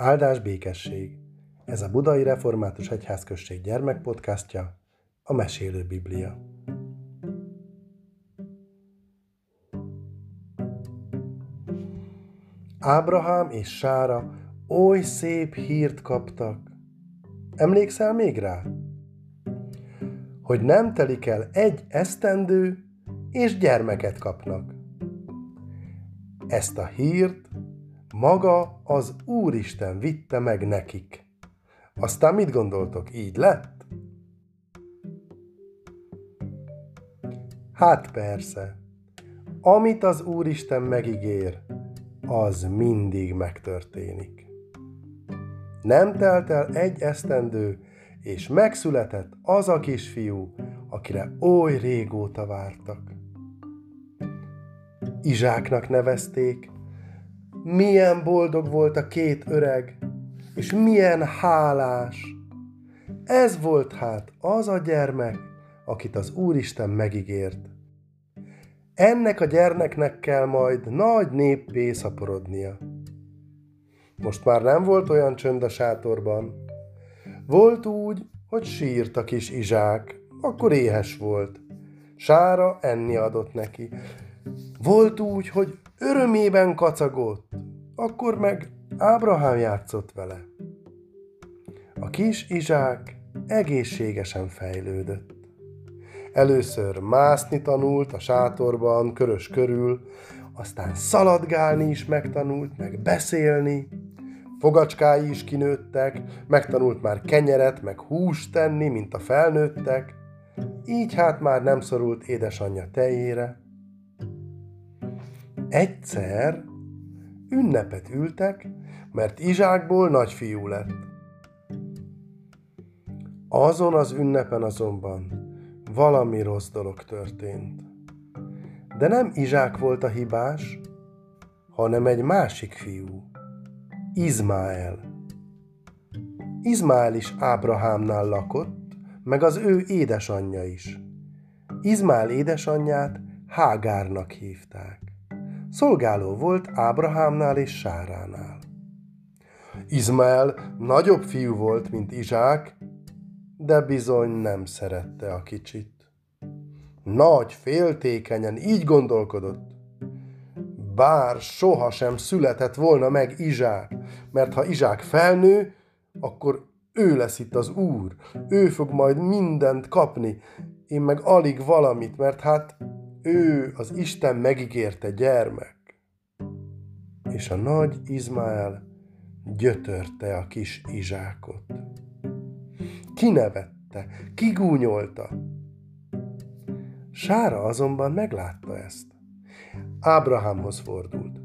Áldás békesség! Ez a Budai Református Egyházközség gyermekpodcastja, a Mesélő Biblia. Ábrahám és Sára oly szép hírt kaptak. Emlékszel még rá? Hogy nem telik el egy esztendő, és gyermeket kapnak. Ezt a hírt maga az Úristen vitte meg nekik. Aztán mit gondoltok, így lett? Hát persze, amit az Úristen megígér, az mindig megtörténik. Nem telt el egy esztendő, és megszületett az a kisfiú, akire oly régóta vártak. Izsáknak nevezték, milyen boldog volt a két öreg, és milyen hálás. Ez volt hát az a gyermek, akit az Úristen megígért. Ennek a gyermeknek kell majd nagy néppé szaporodnia. Most már nem volt olyan csönd a sátorban. Volt úgy, hogy sírt a kis Izsák, akkor éhes volt. Sára enni adott neki. Volt úgy, hogy örömében kacagott, akkor meg Ábrahám játszott vele. A kis Izsák egészségesen fejlődött. Először mászni tanult a sátorban, körös körül, aztán szaladgálni is megtanult, meg beszélni, fogacskái is kinőttek, megtanult már kenyeret, meg húst tenni, mint a felnőttek, így hát már nem szorult édesanyja tejére. Egyszer ünnepet ültek, mert Izsákból nagyfiú lett. Azon az ünnepen azonban valami rossz dolog történt. De nem Izsák volt a hibás, hanem egy másik fiú, Izmael. Izmael is Ábrahámnál lakott, meg az ő édesanyja is. Izmael édesanyját Hágárnak hívták. Szolgáló volt Ábrahámnál és Sáránál. Izmael nagyobb fiú volt, mint Izsák, de bizony nem szerette a kicsit. Nagy, féltékenyen így gondolkodott. Bár sohasem született volna meg Izsák, mert ha Izsák felnő, akkor ő lesz itt az úr, ő fog majd mindent kapni, én meg alig valamit, mert hát ő az Isten megígérte gyermek. És a nagy Izmael gyötörte a kis Izsákot. Kinevette, kigúnyolta. Sára azonban meglátta ezt. Ábrahámhoz fordult.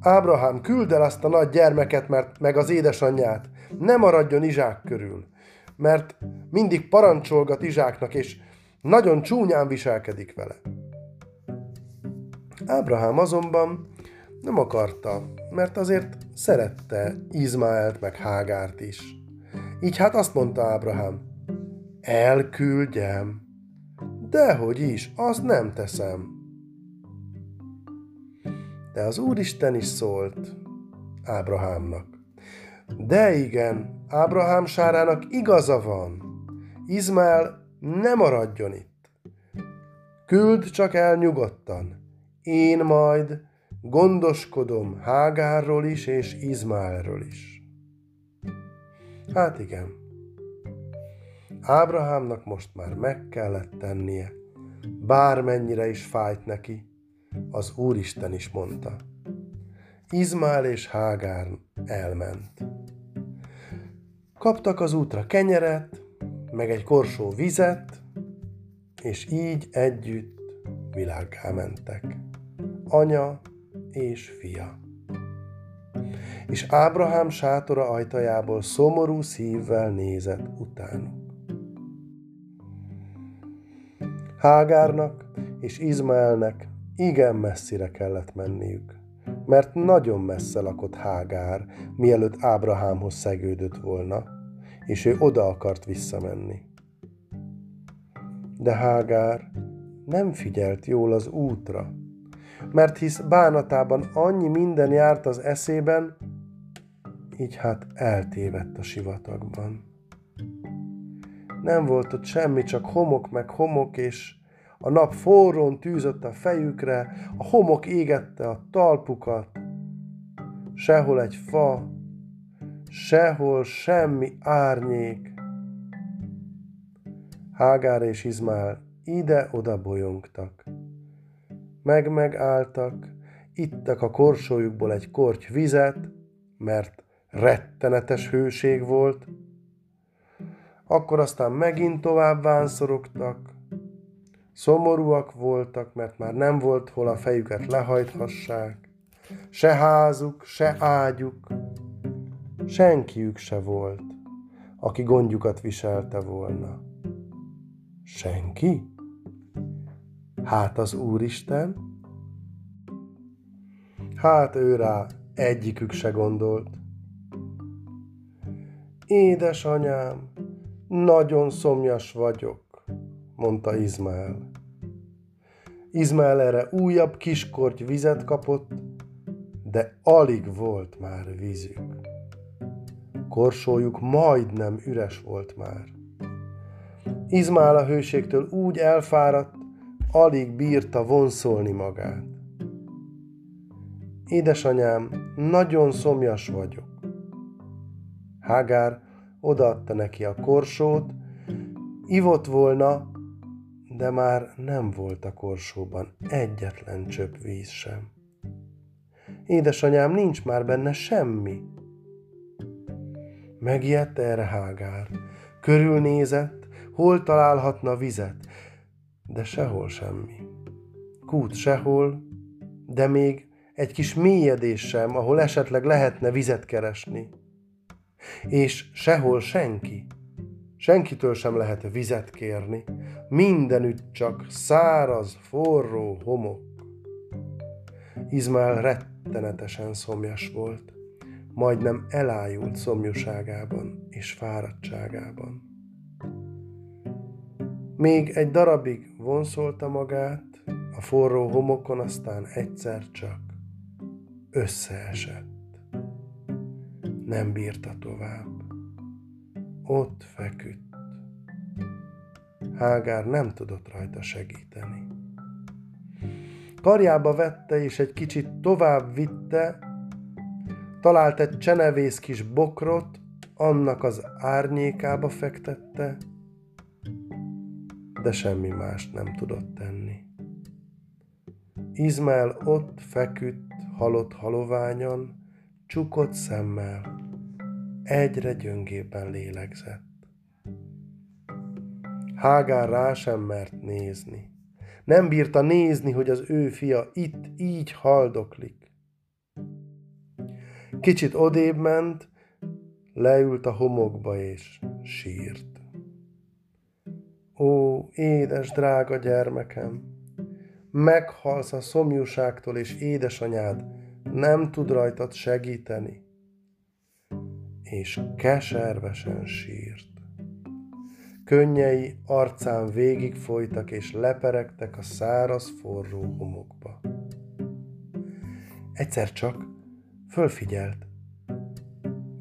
Ábrahám, küld el azt a nagy gyermeket, mert meg az édesanyját, ne maradjon Izsák körül, mert mindig parancsolgat Izsáknak, és nagyon csúnyán viselkedik vele. Ábrahám azonban nem akarta, mert azért szerette Izmaelt meg Hágárt is. Így hát azt mondta Ábrahám, elküldjem. Dehogy is, azt nem teszem. De az Úristen is szólt Ábrahámnak. De igen, Ábrahám sárának igaza van. Izmael ne maradjon itt. Küld csak el nyugodtan. Én majd gondoskodom Hágárról is és Izmaelről is. Hát igen. Ábrahámnak most már meg kellett tennie, bármennyire is fájt neki, az Úristen is mondta. Izmael és Hágár elment. Kaptak az útra kenyeret, meg egy korsó vizet, és így együtt világgá mentek. Anya és fia. És Ábrahám sátora ajtajából szomorú szívvel nézett utánuk. Hágárnak és Izmaelnek igen messzire kellett menniük, mert nagyon messze lakott Hágár, mielőtt Ábrahámhoz szegődött volna, és ő oda akart visszamenni. De Hágár nem figyelt jól az útra, mert hisz bánatában annyi minden járt az eszében, így hát eltévedt a sivatagban. Nem volt ott semmi, csak homok meg homok, és a nap forrón tűzött a fejükre, a homok égette a talpukat. Sehol egy fa, sehol semmi árnyék. Hágár és Izmál ide-oda bolyongtak. Meg-megálltak, ittak a korsójukból egy korty vizet, mert rettenetes hőség volt, akkor aztán megint tovább vánszorogtak, Szomorúak voltak, mert már nem volt hol a fejüket lehajthassák. Se házuk, se ágyuk, senkiük se volt, aki gondjukat viselte volna. Senki? Hát az Úristen? Hát ő rá egyikük se gondolt. Édesanyám, nagyon szomjas vagyok mondta Izmael. Izmael erre újabb kiskorty vizet kapott, de alig volt már vízük. Korsójuk majdnem üres volt már. Izmael a hőségtől úgy elfáradt, alig bírta vonszolni magát. Édesanyám, nagyon szomjas vagyok. Hágár odaadta neki a korsót, ivott volna, de már nem volt a korsóban egyetlen csöpp víz sem. Édesanyám, nincs már benne semmi. Megijedt erre Hágár. Körülnézett, hol találhatna vizet, de sehol semmi. Kút sehol, de még egy kis mélyedés sem, ahol esetleg lehetne vizet keresni. És sehol senki. Senkitől sem lehet vizet kérni, mindenütt csak száraz, forró homok. Izmael rettenetesen szomjas volt, majdnem elájult szomjúságában és fáradtságában. Még egy darabig vonszolta magát, a forró homokon aztán egyszer csak összeesett. Nem bírta tovább ott feküdt. Hágár nem tudott rajta segíteni. Karjába vette és egy kicsit tovább vitte, talált egy csenevész kis bokrot, annak az árnyékába fektette, de semmi mást nem tudott tenni. Izmael ott feküdt, halott haloványon, csukott szemmel, egyre gyöngébben lélegzett. Hágár rá sem mert nézni. Nem bírta nézni, hogy az ő fia itt így haldoklik. Kicsit odébb ment, leült a homokba és sírt. Ó, édes, drága gyermekem, meghalsz a szomjúságtól, és édesanyád nem tud rajtad segíteni és keservesen sírt. Könnyei arcán végig folytak és leperegtek a száraz forró homokba. Egyszer csak fölfigyelt.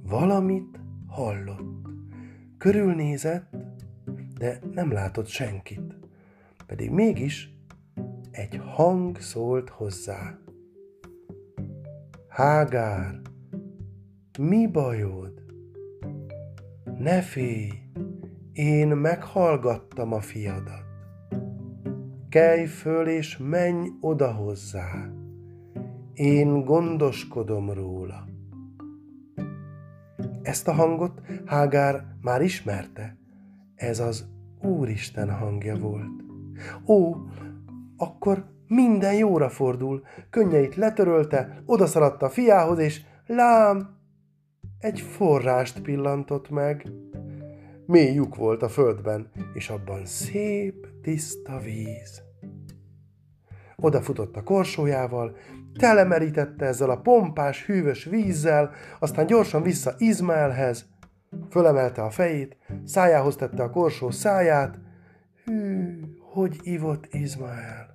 Valamit hallott. Körülnézett, de nem látott senkit. Pedig mégis egy hang szólt hozzá. Hágár, mi bajod? Ne félj, én meghallgattam a fiadat. Kelj föl és menj oda hozzá. Én gondoskodom róla. Ezt a hangot Hágár már ismerte. Ez az Úristen hangja volt. Ó, akkor minden jóra fordul. Könnyeit letörölte, odaszaladt a fiához, és lám, egy forrást pillantott meg. Mély lyuk volt a földben, és abban szép, tiszta víz. Odafutott a korsójával, telemerítette ezzel a pompás, hűvös vízzel, aztán gyorsan vissza Izmaelhez, fölemelte a fejét, szájához tette a korsó száját. Hű, hogy ivott Izmael!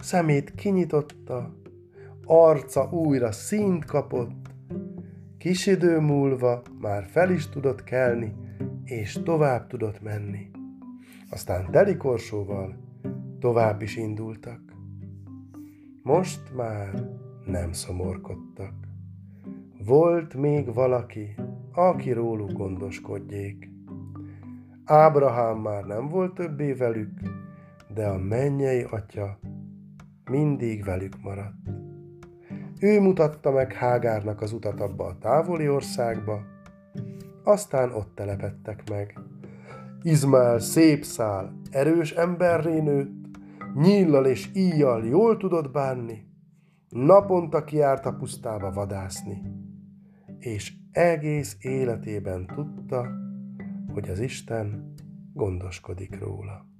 Szemét kinyitotta, arca újra színt kapott, Kis idő múlva már fel is tudott kelni, és tovább tudott menni. Aztán telikorsóval tovább is indultak. Most már nem szomorkodtak. Volt még valaki, aki róluk gondoskodjék. Ábrahám már nem volt többé velük, de a mennyei atya mindig velük maradt. Ő mutatta meg Hágárnak az utat abba a távoli országba, aztán ott telepettek meg. Izmál szép szál, erős emberré nőtt, nyíllal és íjjal jól tudott bánni, naponta kiárt a pusztába vadászni, és egész életében tudta, hogy az Isten gondoskodik róla.